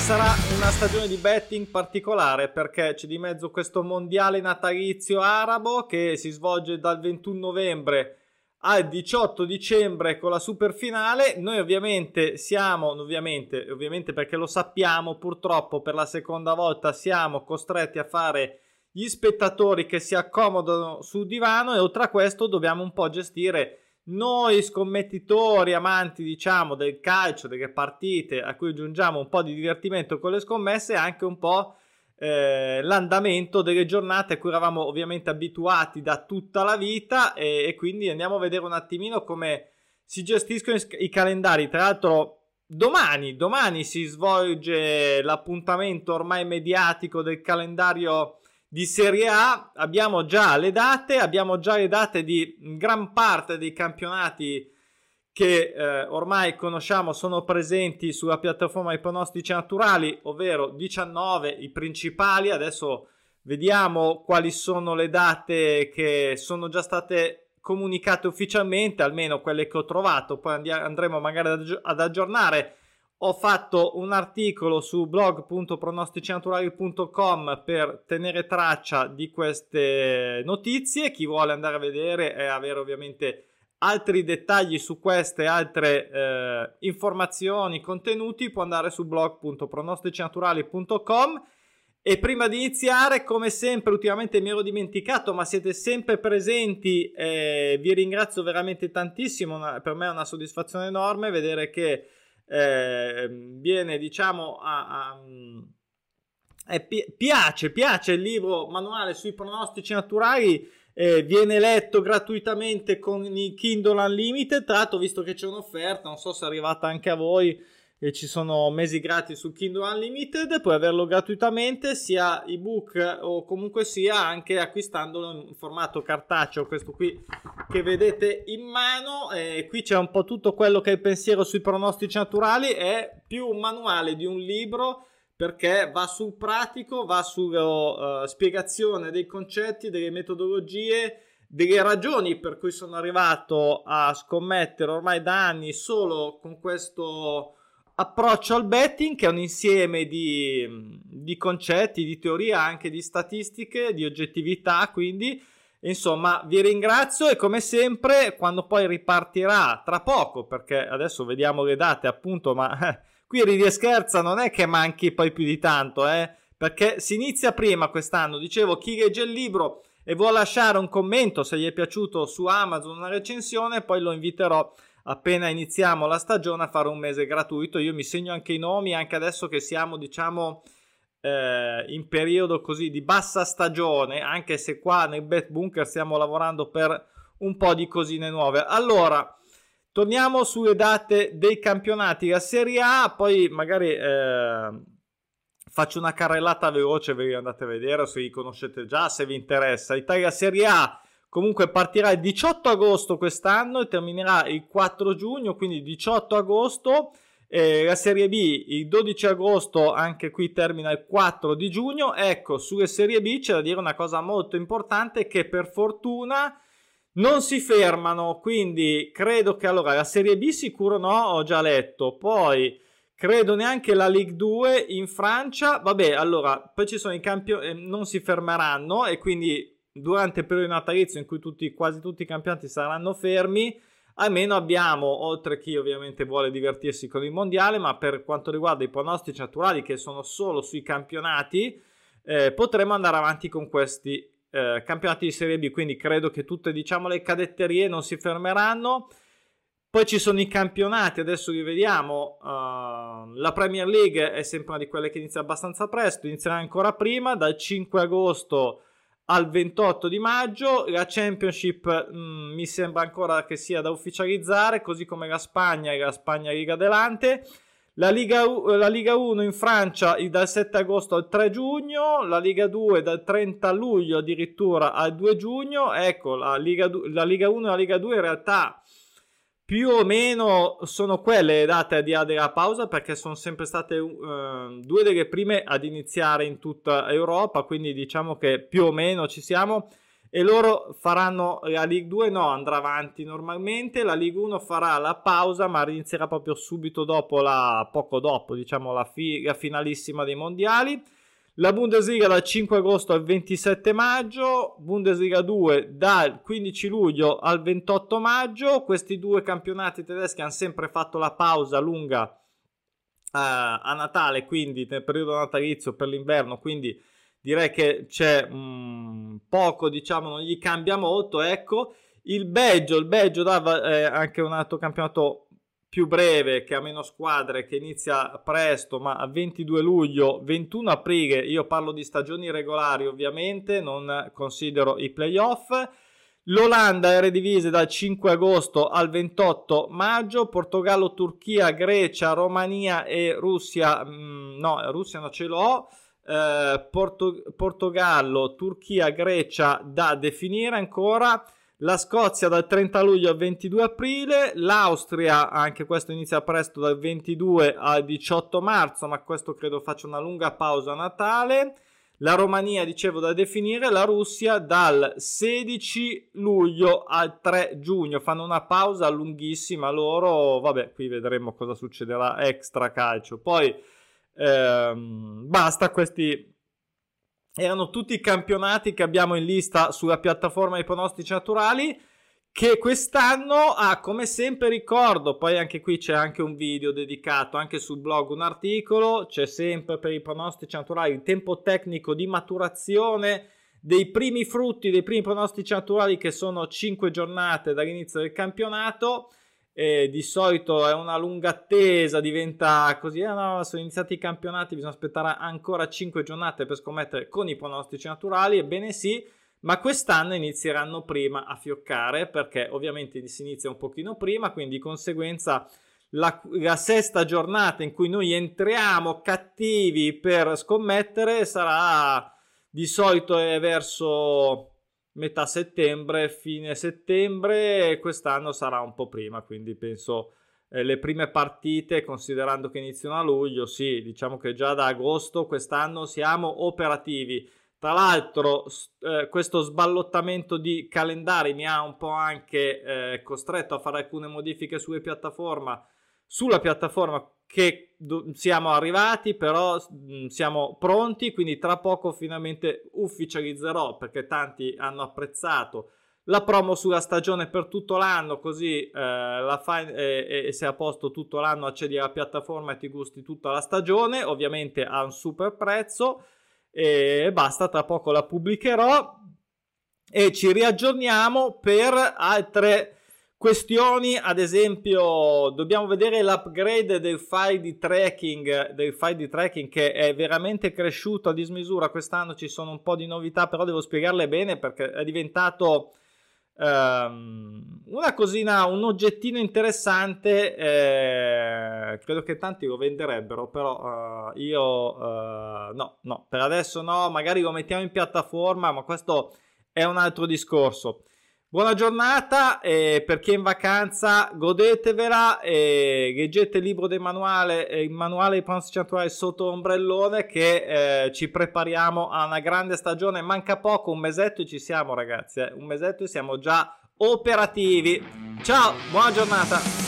sarà una stagione di betting particolare perché c'è di mezzo questo mondiale natalizio arabo che si svolge dal 21 novembre al 18 dicembre con la super finale. Noi ovviamente siamo, ovviamente, ovviamente perché lo sappiamo, purtroppo per la seconda volta siamo costretti a fare gli spettatori che si accomodano sul divano e oltre a questo dobbiamo un po' gestire noi scommettitori, amanti diciamo del calcio, delle partite a cui aggiungiamo un po' di divertimento con le scommesse e anche un po' eh, l'andamento delle giornate a cui eravamo ovviamente abituati da tutta la vita e, e quindi andiamo a vedere un attimino come si gestiscono i, calendari. Tra l'altro domani, domani si svolge l'appuntamento ormai mediatico del calendario di Serie A. Abbiamo già le date, abbiamo già le date di gran parte dei campionati che eh, ormai conosciamo sono presenti sulla piattaforma dei pronostici naturali, ovvero 19 i principali. Adesso vediamo quali sono le date che sono già state comunicate ufficialmente, almeno quelle che ho trovato. Poi andremo magari ad aggiornare ho fatto un articolo su blog.pronosticinaturali.com per tenere traccia di queste notizie. Chi vuole andare a vedere e avere ovviamente altri dettagli su queste altre eh, informazioni, contenuti, può andare su blog.pronosticinaturali.com. E prima di iniziare, come sempre, ultimamente mi ero dimenticato, ma siete sempre presenti. Eh, vi ringrazio veramente tantissimo. Per me è una soddisfazione enorme vedere che eh, viene diciamo a, a eh, pi- piace, piace il libro manuale sui pronostici naturali eh, viene letto gratuitamente con i Kindle Unlimited. Tra l'altro visto che c'è un'offerta non so se è arrivata anche a voi e ci sono mesi gratis su Kindle Unlimited, puoi averlo gratuitamente sia ebook o comunque sia anche acquistandolo in formato cartaceo, questo qui che vedete in mano. E qui c'è un po' tutto quello che è il pensiero sui pronostici naturali, è più un manuale di un libro perché va sul pratico, va sulla uh, spiegazione dei concetti, delle metodologie, delle ragioni per cui sono arrivato a scommettere ormai da anni solo con questo approccio al betting che è un insieme di, di concetti, di teoria, anche di statistiche, di oggettività, quindi insomma vi ringrazio e come sempre quando poi ripartirà tra poco, perché adesso vediamo le date appunto, ma eh, qui ridi e scherza non è che manchi poi più di tanto, eh, perché si inizia prima quest'anno, dicevo chi legge il libro e vuole lasciare un commento se gli è piaciuto su Amazon una recensione, poi lo inviterò appena iniziamo la stagione a fare un mese gratuito. Io mi segno anche i nomi, anche adesso che siamo, diciamo, eh, in periodo così di bassa stagione, anche se qua nel Bet Bunker stiamo lavorando per un po' di cosine nuove. Allora, torniamo sulle date dei campionati. La Serie A, poi magari eh, faccio una carrellata veloce, ve li andate a vedere se li conoscete già, se vi interessa. Italia Serie A Comunque partirà il 18 agosto quest'anno e terminerà il 4 giugno, quindi 18 agosto. Eh, la Serie B il 12 agosto, anche qui termina il 4 di giugno. Ecco, sulle Serie B c'è da dire una cosa molto importante che per fortuna non si fermano, quindi credo che allora la Serie B sicuro no, ho già letto. Poi credo neanche la Ligue 2 in Francia. Vabbè, allora, poi ci sono i campioni, eh, non si fermeranno e quindi durante il periodo natalizio in cui tutti, quasi tutti i campionati saranno fermi, almeno abbiamo, oltre a chi ovviamente vuole divertirsi con il mondiale, ma per quanto riguarda i pronostici naturali che sono solo sui campionati, eh, potremo andare avanti con questi eh, campionati di Serie B, quindi credo che tutte diciamo le cadetterie non si fermeranno. Poi ci sono i campionati, adesso li vediamo. Uh, la Premier League è sempre una di quelle che inizia abbastanza presto, inizierà ancora prima, dal 5 agosto al 28 di maggio. La Championship mh, mm, mi sembra ancora che sia da ufficializzare, così come la Spagna e la Spagna Liga Delante. La Liga, la Liga 1 in Francia dal 7 agosto al 3 giugno, la Liga 2 dal 30 luglio addirittura al 2 giugno. Ecco, la Liga, la Liga 1 e la Liga 2 in realtà più o meno sono quelle date a dia della pausa perché sono sempre state uh, due delle prime ad iniziare in tutta Europa, quindi diciamo che più o meno ci siamo. e loro faranno la League 2 no, andrà avanti normalmente, la League 1 farà la pausa ma inizierà proprio subito dopo la poco dopo, diciamo la, fi- la finalissima dei mondiali. La Bundesliga dal 5 agosto al 27 maggio, Bundesliga 2 dal 15 luglio al 28 maggio. Questi due campionati tedeschi hanno sempre fatto la pausa lunga uh, a Natale, quindi nel periodo natalizio per l'inverno, quindi direi che c'è um, poco, diciamo, non gli cambia molto, ecco. Il Belgio, il Belgio dava eh, anche un altro campionato più breve, che ha meno squadre, che inizia presto, ma a 22 luglio, 21 aprile, io parlo di stagioni regolari ovviamente, non considero i playoff. L'Olanda è redivisa dal 5 agosto al 28 maggio, Portogallo, Turchia, Grecia, Romania e Russia, mm, no, Russia non ce l'ho, eh, Porto, Portogallo, Turchia, Grecia da definire ancora. La Scozia dal 30 luglio al 22 aprile, l'Austria, anche questo inizia presto dal 22 al 18 marzo, ma questo credo faccia una lunga pausa Natale. La Romania, dicevo, da definire, la Russia dal 16 luglio al 3 giugno. Fanno una pausa lunghissima loro. Vabbè, qui vedremo cosa succederà extra calcio. Poi Ehm, basta, questi erano tutti i campionati che abbiamo in lista sulla piattaforma dei pronostici naturali che quest'anno ha ah, come sempre ricordo poi anche qui c'è anche un video dedicato anche sul blog un articolo c'è sempre per i pronostici naturali il tempo tecnico di maturazione dei primi frutti dei primi pronostici naturali che sono 5 giornate dall'inizio del campionato e di solito è una lunga attesa, diventa così, ah no, sono iniziati i campionati, bisogna aspettare ancora 5 giornate per scommettere con i pronostici naturali, ebbene sì, ma quest'anno inizieranno prima a fioccare perché ovviamente si inizia un pochino prima, quindi di conseguenza la, la sesta giornata in cui noi entriamo cattivi per scommettere sarà di solito verso metà settembre, fine settembre, quest'anno sarà un po' prima, quindi penso eh, le prime partite, considerando che iniziano a luglio, sì, diciamo che già da agosto quest'anno siamo operativi. Tra l'altro, eh, questo sballottamento di calendari mi ha un po' anche eh, costretto a fare alcune modifiche sulle piattaforme, sulla piattaforma che siamo arrivati, però mh, siamo pronti, quindi tra poco finalmente ufficializzerò perché tanti hanno apprezzato la promo sulla stagione per tutto l'anno, così eh, la fai e, e sei a posto tutto l'anno, accedi alla piattaforma e ti gusti tutta la stagione, ovviamente a un super prezzo e basta, tra poco la pubblicherò. E ci riaggiorniamo per altre questioni, ad esempio, dobbiamo vedere l'upgrade del file di tracking, del file di tracking che è veramente cresciuto a dismisura. Quest'anno ci sono un po' di novità, però devo spiegarle bene perché è diventato um, una cosina, un oggettino interessante. Eh, credo che tanti lo venderebbero, però uh, io uh, no, no, per adesso no, magari lo mettiamo in piattaforma, ma questo è un altro discorso. Buona giornata e per chi è in vacanza godetevela e leggete il libro del manuale, il manuale di attuali sotto l'ombrellone che eh, ci prepariamo a una grande stagione. Manca poco, un mesetto e ci siamo ragazzi, eh. un mesetto e siamo già operativi. Ciao, buona giornata.